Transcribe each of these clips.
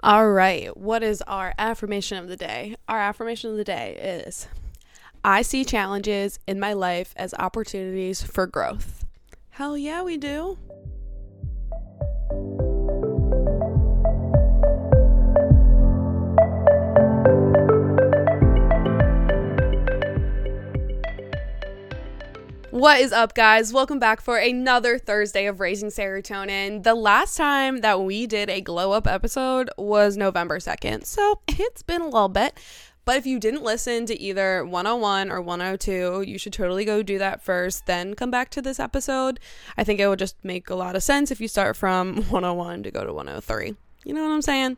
All right, what is our affirmation of the day? Our affirmation of the day is I see challenges in my life as opportunities for growth. Hell yeah, we do. What is up, guys? Welcome back for another Thursday of Raising Serotonin. The last time that we did a glow up episode was November 2nd, so it's been a little bit. But if you didn't listen to either 101 or 102, you should totally go do that first, then come back to this episode. I think it would just make a lot of sense if you start from 101 to go to 103. You know what I'm saying?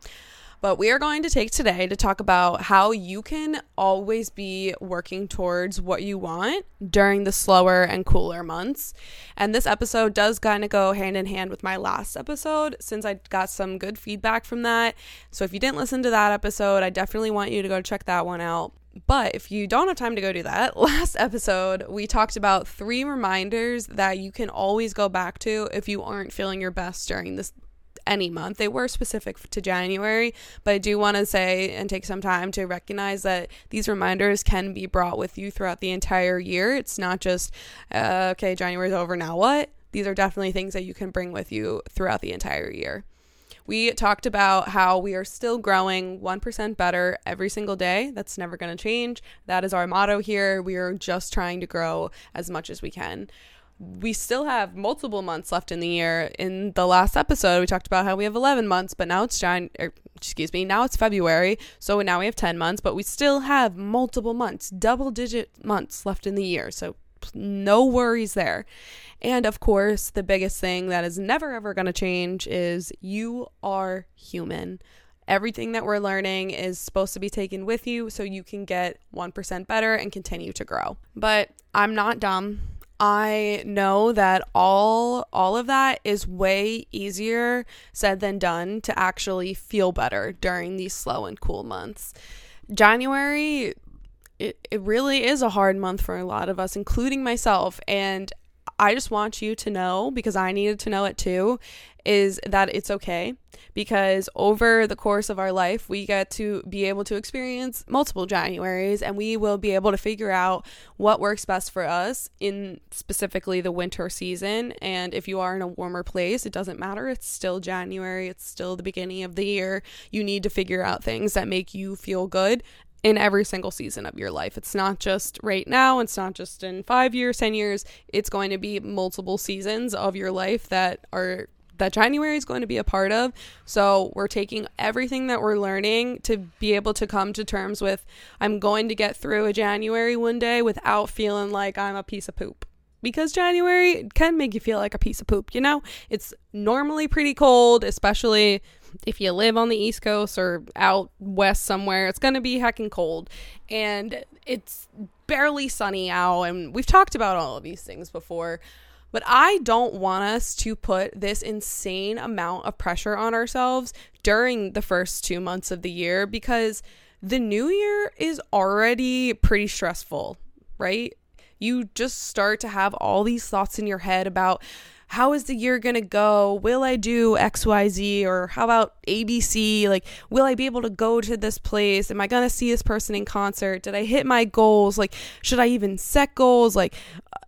But we are going to take today to talk about how you can always be working towards what you want during the slower and cooler months. And this episode does kind of go hand in hand with my last episode since I got some good feedback from that. So if you didn't listen to that episode, I definitely want you to go check that one out. But if you don't have time to go do that, last episode we talked about three reminders that you can always go back to if you aren't feeling your best during this any month. They were specific to January, but I do want to say and take some time to recognize that these reminders can be brought with you throughout the entire year. It's not just, uh, okay, January's over, now what? These are definitely things that you can bring with you throughout the entire year. We talked about how we are still growing 1% better every single day. That's never going to change. That is our motto here. We are just trying to grow as much as we can we still have multiple months left in the year. In the last episode, we talked about how we have 11 months, but now it's Jan- er, excuse me, now it's February. So now we have 10 months, but we still have multiple months, double digit months left in the year. So no worries there. And of course, the biggest thing that is never ever going to change is you are human. Everything that we're learning is supposed to be taken with you so you can get 1% better and continue to grow. But I'm not dumb. I know that all all of that is way easier said than done to actually feel better during these slow and cool months. January it, it really is a hard month for a lot of us, including myself. And I just want you to know, because I needed to know it too, is that it's okay because over the course of our life, we get to be able to experience multiple Januaries and we will be able to figure out what works best for us in specifically the winter season. And if you are in a warmer place, it doesn't matter. It's still January, it's still the beginning of the year. You need to figure out things that make you feel good in every single season of your life. It's not just right now, it's not just in five years, 10 years. It's going to be multiple seasons of your life that are that January is going to be a part of. So we're taking everything that we're learning to be able to come to terms with I'm going to get through a January one day without feeling like I'm a piece of poop. Because January can make you feel like a piece of poop, you know? It's normally pretty cold, especially if you live on the East Coast or out west somewhere. It's going to be heckin' cold. And it's barely sunny out. And we've talked about all of these things before. But I don't want us to put this insane amount of pressure on ourselves during the first two months of the year because the new year is already pretty stressful, right? You just start to have all these thoughts in your head about how is the year going to go? Will I do XYZ? Or how about ABC? Like, will I be able to go to this place? Am I going to see this person in concert? Did I hit my goals? Like, should I even set goals? Like,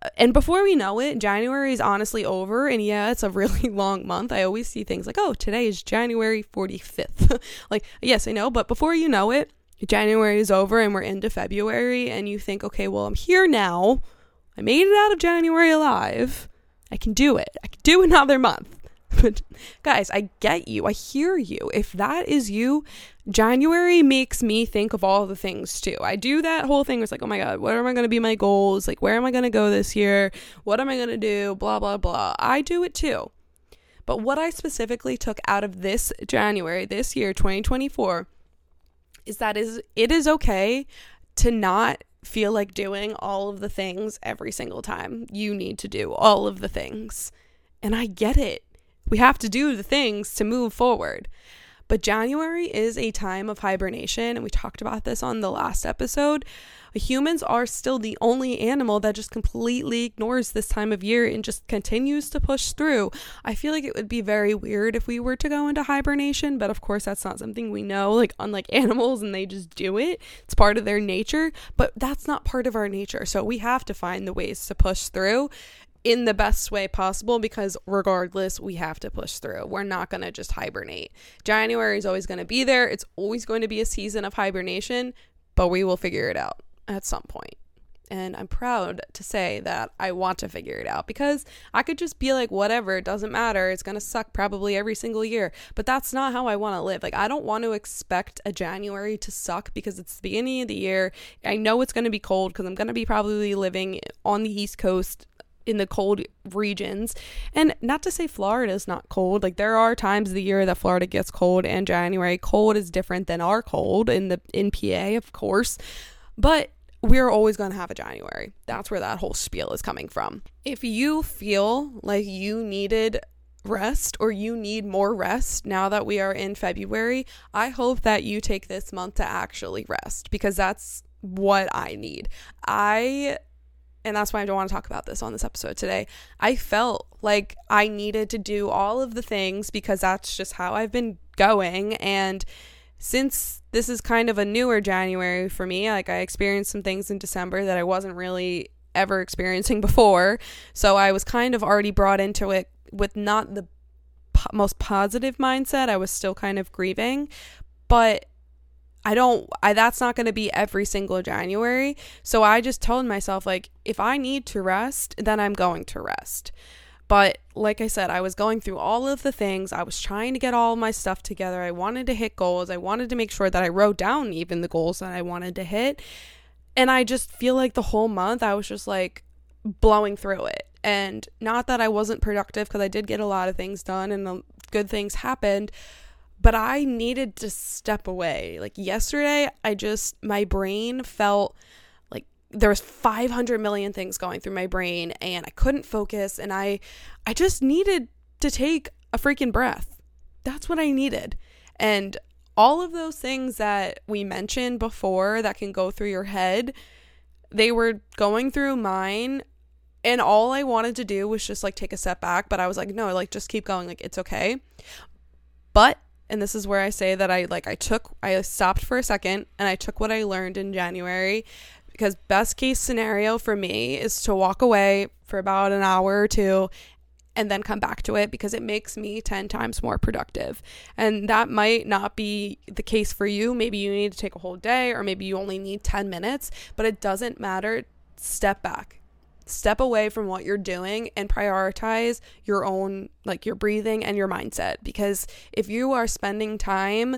uh, and before we know it, January is honestly over. And yeah, it's a really long month. I always see things like, oh, today is January 45th. like, yes, I know. But before you know it, January is over and we're into February. And you think, okay, well, I'm here now. I made it out of January alive. I can do it. I can do another month. But guys, I get you. I hear you. If that is you, January makes me think of all the things too. I do that whole thing. It's like, oh my God, what am I going to be my goals? Like, where am I going to go this year? What am I going to do? Blah, blah, blah. I do it too. But what I specifically took out of this January, this year, 2024, is that is it is okay to not feel like doing all of the things every single time. You need to do all of the things. And I get it. We have to do the things to move forward. But January is a time of hibernation, and we talked about this on the last episode. Humans are still the only animal that just completely ignores this time of year and just continues to push through. I feel like it would be very weird if we were to go into hibernation, but of course, that's not something we know. Like, unlike animals, and they just do it, it's part of their nature, but that's not part of our nature. So we have to find the ways to push through in the best way possible because regardless we have to push through we're not going to just hibernate january is always going to be there it's always going to be a season of hibernation but we will figure it out at some point. And I'm proud to say that I want to figure it out because I could just be like, whatever, it doesn't matter. It's going to suck probably every single year. But that's not how I want to live. Like, I don't want to expect a January to suck because it's the beginning of the year. I know it's going to be cold because I'm going to be probably living on the East Coast in the cold regions. And not to say Florida is not cold. Like there are times of the year that Florida gets cold and January cold is different than our cold in the in PA, of course. But we're always going to have a January. That's where that whole spiel is coming from. If you feel like you needed rest or you need more rest now that we are in February, I hope that you take this month to actually rest because that's what I need. I and that's why I don't want to talk about this on this episode today. I felt like I needed to do all of the things because that's just how I've been going and since this is kind of a newer January for me, like I experienced some things in December that I wasn't really ever experiencing before. So I was kind of already brought into it with not the po- most positive mindset. I was still kind of grieving, but I don't I that's not going to be every single January. So I just told myself like if I need to rest, then I'm going to rest. But like I said, I was going through all of the things. I was trying to get all my stuff together. I wanted to hit goals. I wanted to make sure that I wrote down even the goals that I wanted to hit. And I just feel like the whole month I was just like blowing through it. And not that I wasn't productive because I did get a lot of things done and good things happened, but I needed to step away. Like yesterday, I just, my brain felt like there was 500 million things going through my brain and I couldn't focus and I I just needed to take a freaking breath. That's what I needed. And all of those things that we mentioned before that can go through your head, they were going through mine and all I wanted to do was just like take a step back, but I was like no, like just keep going, like it's okay. But and this is where I say that I like I took I stopped for a second and I took what I learned in January because best case scenario for me is to walk away for about an hour or two and then come back to it because it makes me 10 times more productive. And that might not be the case for you. Maybe you need to take a whole day or maybe you only need 10 minutes, but it doesn't matter. Step back. Step away from what you're doing and prioritize your own, like your breathing and your mindset. Because if you are spending time,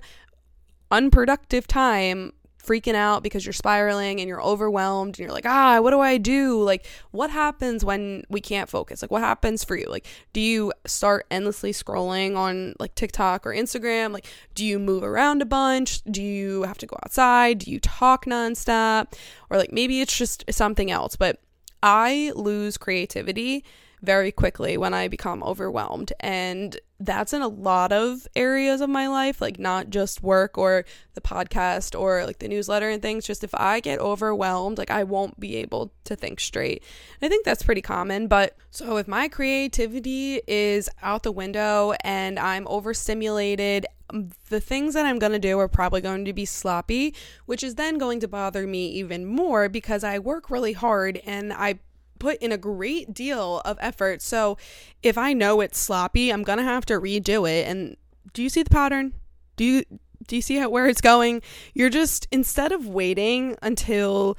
unproductive time freaking out because you're spiraling and you're overwhelmed and you're like, ah, what do I do? Like, what happens when we can't focus? Like, what happens for you? Like, do you start endlessly scrolling on like TikTok or Instagram? Like, do you move around a bunch? Do you have to go outside? Do you talk nonstop? Or like maybe it's just something else. But I lose creativity very quickly when I become overwhelmed. And that's in a lot of areas of my life, like not just work or the podcast or like the newsletter and things. Just if I get overwhelmed, like I won't be able to think straight. And I think that's pretty common. But so if my creativity is out the window and I'm overstimulated, um, the things that I'm going to do are probably going to be sloppy, which is then going to bother me even more because I work really hard and I put in a great deal of effort. So if I know it's sloppy, I'm going to have to redo it. And do you see the pattern? Do you do you see how where it's going? You're just instead of waiting until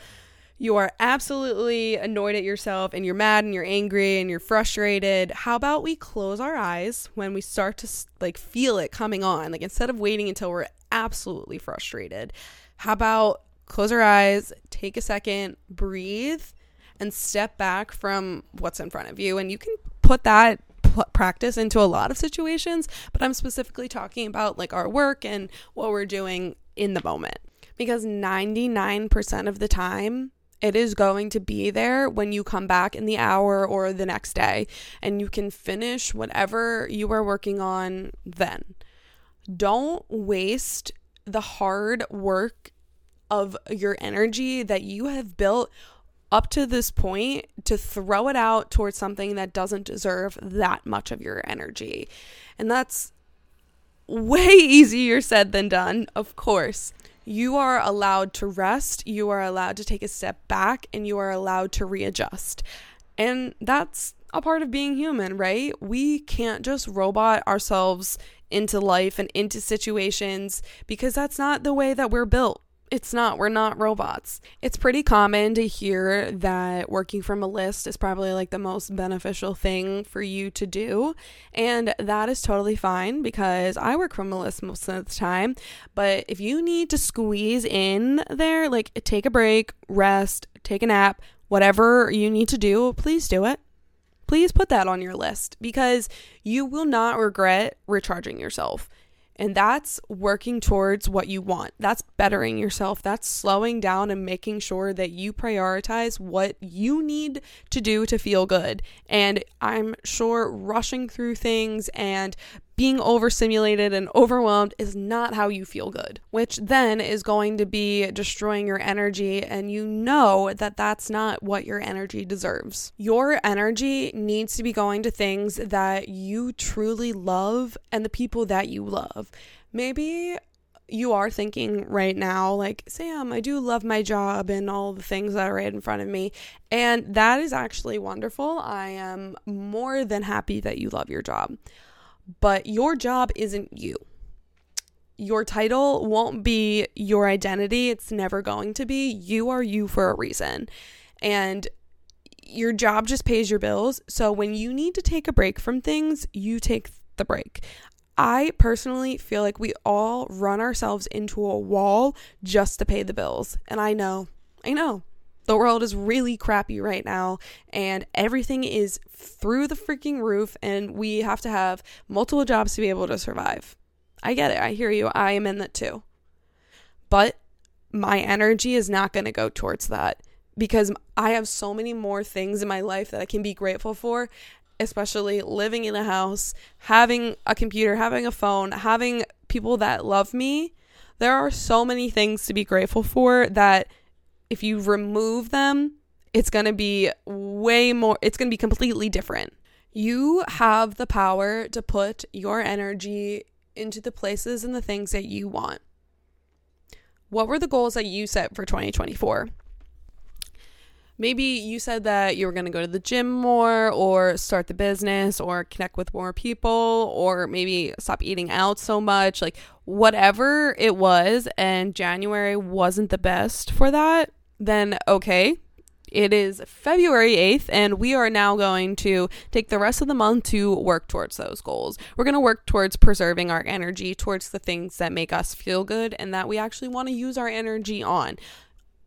you are absolutely annoyed at yourself and you're mad and you're angry and you're frustrated, how about we close our eyes when we start to like feel it coming on? Like instead of waiting until we're absolutely frustrated, how about close our eyes, take a second, breathe and step back from what's in front of you. And you can put that practice into a lot of situations, but I'm specifically talking about like our work and what we're doing in the moment. Because 99% of the time, it is going to be there when you come back in the hour or the next day, and you can finish whatever you are working on then. Don't waste the hard work of your energy that you have built up to this point to throw it out towards something that doesn't deserve that much of your energy. And that's way easier said than done, of course. You are allowed to rest, you are allowed to take a step back, and you are allowed to readjust. And that's a part of being human, right? We can't just robot ourselves into life and into situations because that's not the way that we're built. It's not. We're not robots. It's pretty common to hear that working from a list is probably like the most beneficial thing for you to do. And that is totally fine because I work from a list most of the time. But if you need to squeeze in there, like take a break, rest, take a nap, whatever you need to do, please do it please put that on your list because you will not regret recharging yourself. And that's working towards what you want. That's bettering yourself. That's slowing down and making sure that you prioritize what you need to do to feel good. And I'm sure rushing through things and being overstimulated and overwhelmed is not how you feel good, which then is going to be destroying your energy. And you know that that's not what your energy deserves. Your energy needs to be going to things that you truly love and the people that you love. Maybe you are thinking right now, like, Sam, I do love my job and all the things that are right in front of me. And that is actually wonderful. I am more than happy that you love your job but your job isn't you. Your title won't be your identity. It's never going to be. You are you for a reason. And your job just pays your bills. So when you need to take a break from things, you take the break. I personally feel like we all run ourselves into a wall just to pay the bills. And I know, I know the world is really crappy right now and everything is through the freaking roof and we have to have multiple jobs to be able to survive. I get it. I hear you. I am in that too. But my energy is not going to go towards that because I have so many more things in my life that I can be grateful for, especially living in a house, having a computer, having a phone, having people that love me. There are so many things to be grateful for that if you remove them, it's going to be way more, it's going to be completely different. You have the power to put your energy into the places and the things that you want. What were the goals that you set for 2024? Maybe you said that you were going to go to the gym more or start the business or connect with more people or maybe stop eating out so much. Like, whatever it was, and January wasn't the best for that, then okay, it is February 8th, and we are now going to take the rest of the month to work towards those goals. We're going to work towards preserving our energy towards the things that make us feel good and that we actually want to use our energy on.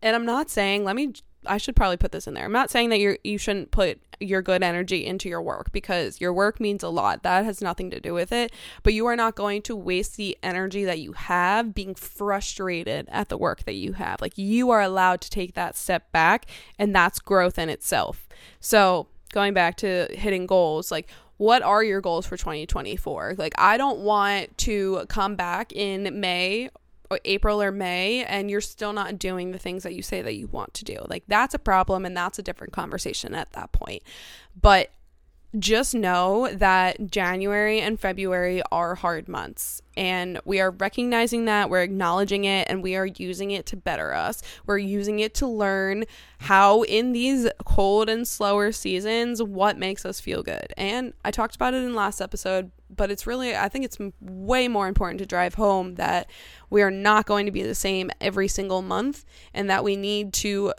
And I'm not saying, let me I should probably put this in there. I'm not saying that you you shouldn't put your good energy into your work because your work means a lot. That has nothing to do with it, but you are not going to waste the energy that you have being frustrated at the work that you have. Like you are allowed to take that step back and that's growth in itself. So, going back to hitting goals, like what are your goals for 2024? Like, I don't want to come back in May April or May and you're still not doing the things that you say that you want to do. Like that's a problem and that's a different conversation at that point. But just know that January and February are hard months. And we are recognizing that, we're acknowledging it, and we are using it to better us. We're using it to learn how, in these cold and slower seasons, what makes us feel good. And I talked about it in last episode, but it's really, I think it's way more important to drive home that we are not going to be the same every single month and that we need to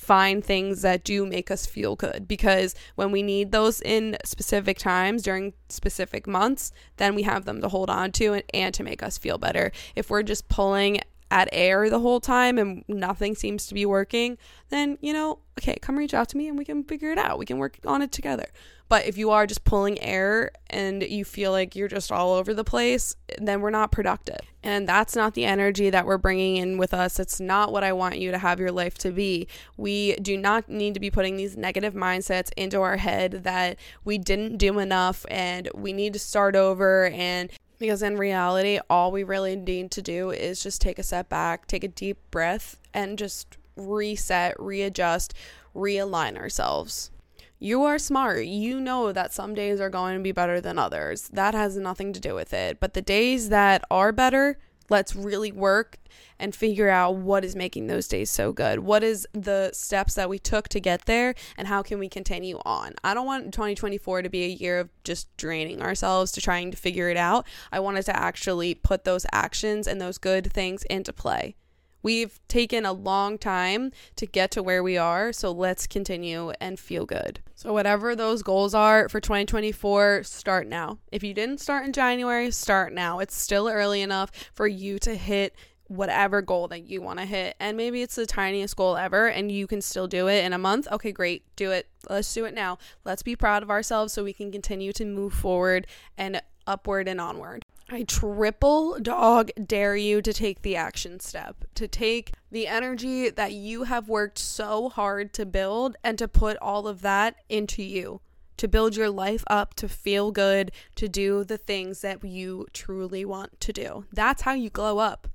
find things that do make us feel good because when we need those in specific times during specific months, then we have them to hold on to and, and to make us feel better. If we're just pulling at air the whole time and nothing seems to be working, then, you know, okay, come reach out to me and we can figure it out. We can work on it together. But if you are just pulling air and you feel like you're just all over the place, then we're not productive. And that's not the energy that we're bringing in with us. It's not what I want you to have your life to be. We do not need to be putting these negative mindsets into our head that we didn't do enough and we need to start over and Because in reality, all we really need to do is just take a step back, take a deep breath, and just reset, readjust, realign ourselves. You are smart. You know that some days are going to be better than others. That has nothing to do with it. But the days that are better, let's really work and figure out what is making those days so good. What is the steps that we took to get there and how can we continue on? I don't want 2024 to be a year of just draining ourselves to trying to figure it out. I wanted to actually put those actions and those good things into play. We've taken a long time to get to where we are, so let's continue and feel good. So, whatever those goals are for 2024, start now. If you didn't start in January, start now. It's still early enough for you to hit whatever goal that you want to hit. And maybe it's the tiniest goal ever and you can still do it in a month. Okay, great. Do it. Let's do it now. Let's be proud of ourselves so we can continue to move forward and upward and onward. I triple dog dare you to take the action step, to take the energy that you have worked so hard to build and to put all of that into you, to build your life up, to feel good, to do the things that you truly want to do. That's how you glow up.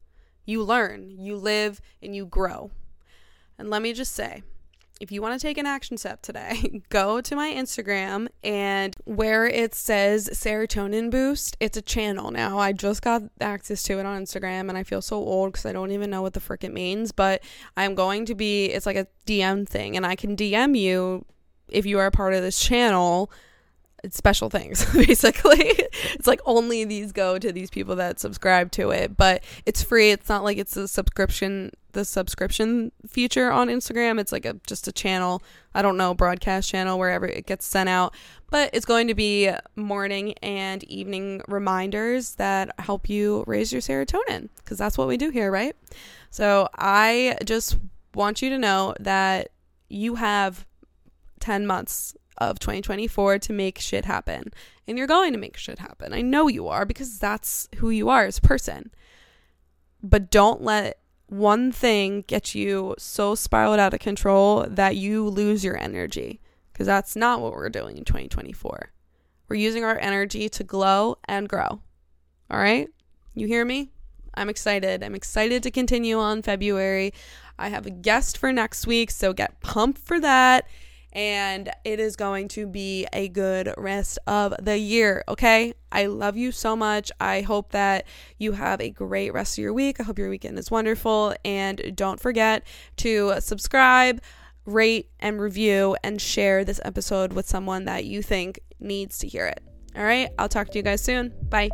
You learn, you live, and you grow. And let me just say, if you want to take an action step today, go to my Instagram and where it says serotonin boost, it's a channel now. I just got access to it on Instagram and I feel so old because I don't even know what the frick it means, but I'm going to be, it's like a DM thing and I can DM you if you are a part of this channel special things basically. It's like only these go to these people that subscribe to it but it's free. It's not like it's a subscription the subscription feature on instagram. It's like a just a channel i don't know broadcast channel wherever it gets sent out. But it's going to be morning and evening reminders that help you raise your serotonin because that's what we do here right? So i just want you to know that you have 10 months of 2024 to make shit happen. And you're going to make shit happen. I know you are because that's who you are as a person. But don't let one thing get you so spiraled out of control that you lose your energy because that's not what we're doing in 2024. We're using our energy to glow and grow. All right? You hear me? I'm excited. I'm excited to continue on February. I have a guest for next week, so get pumped for that and it is going to be a good rest of the year. Okay. I love you so much. I hope that you have a great rest of your week. I hope your weekend is wonderful. And don't forget to subscribe, rate, and review, and share this episode with someone that you think needs to hear it. All right. I'll talk to you guys soon. Bye.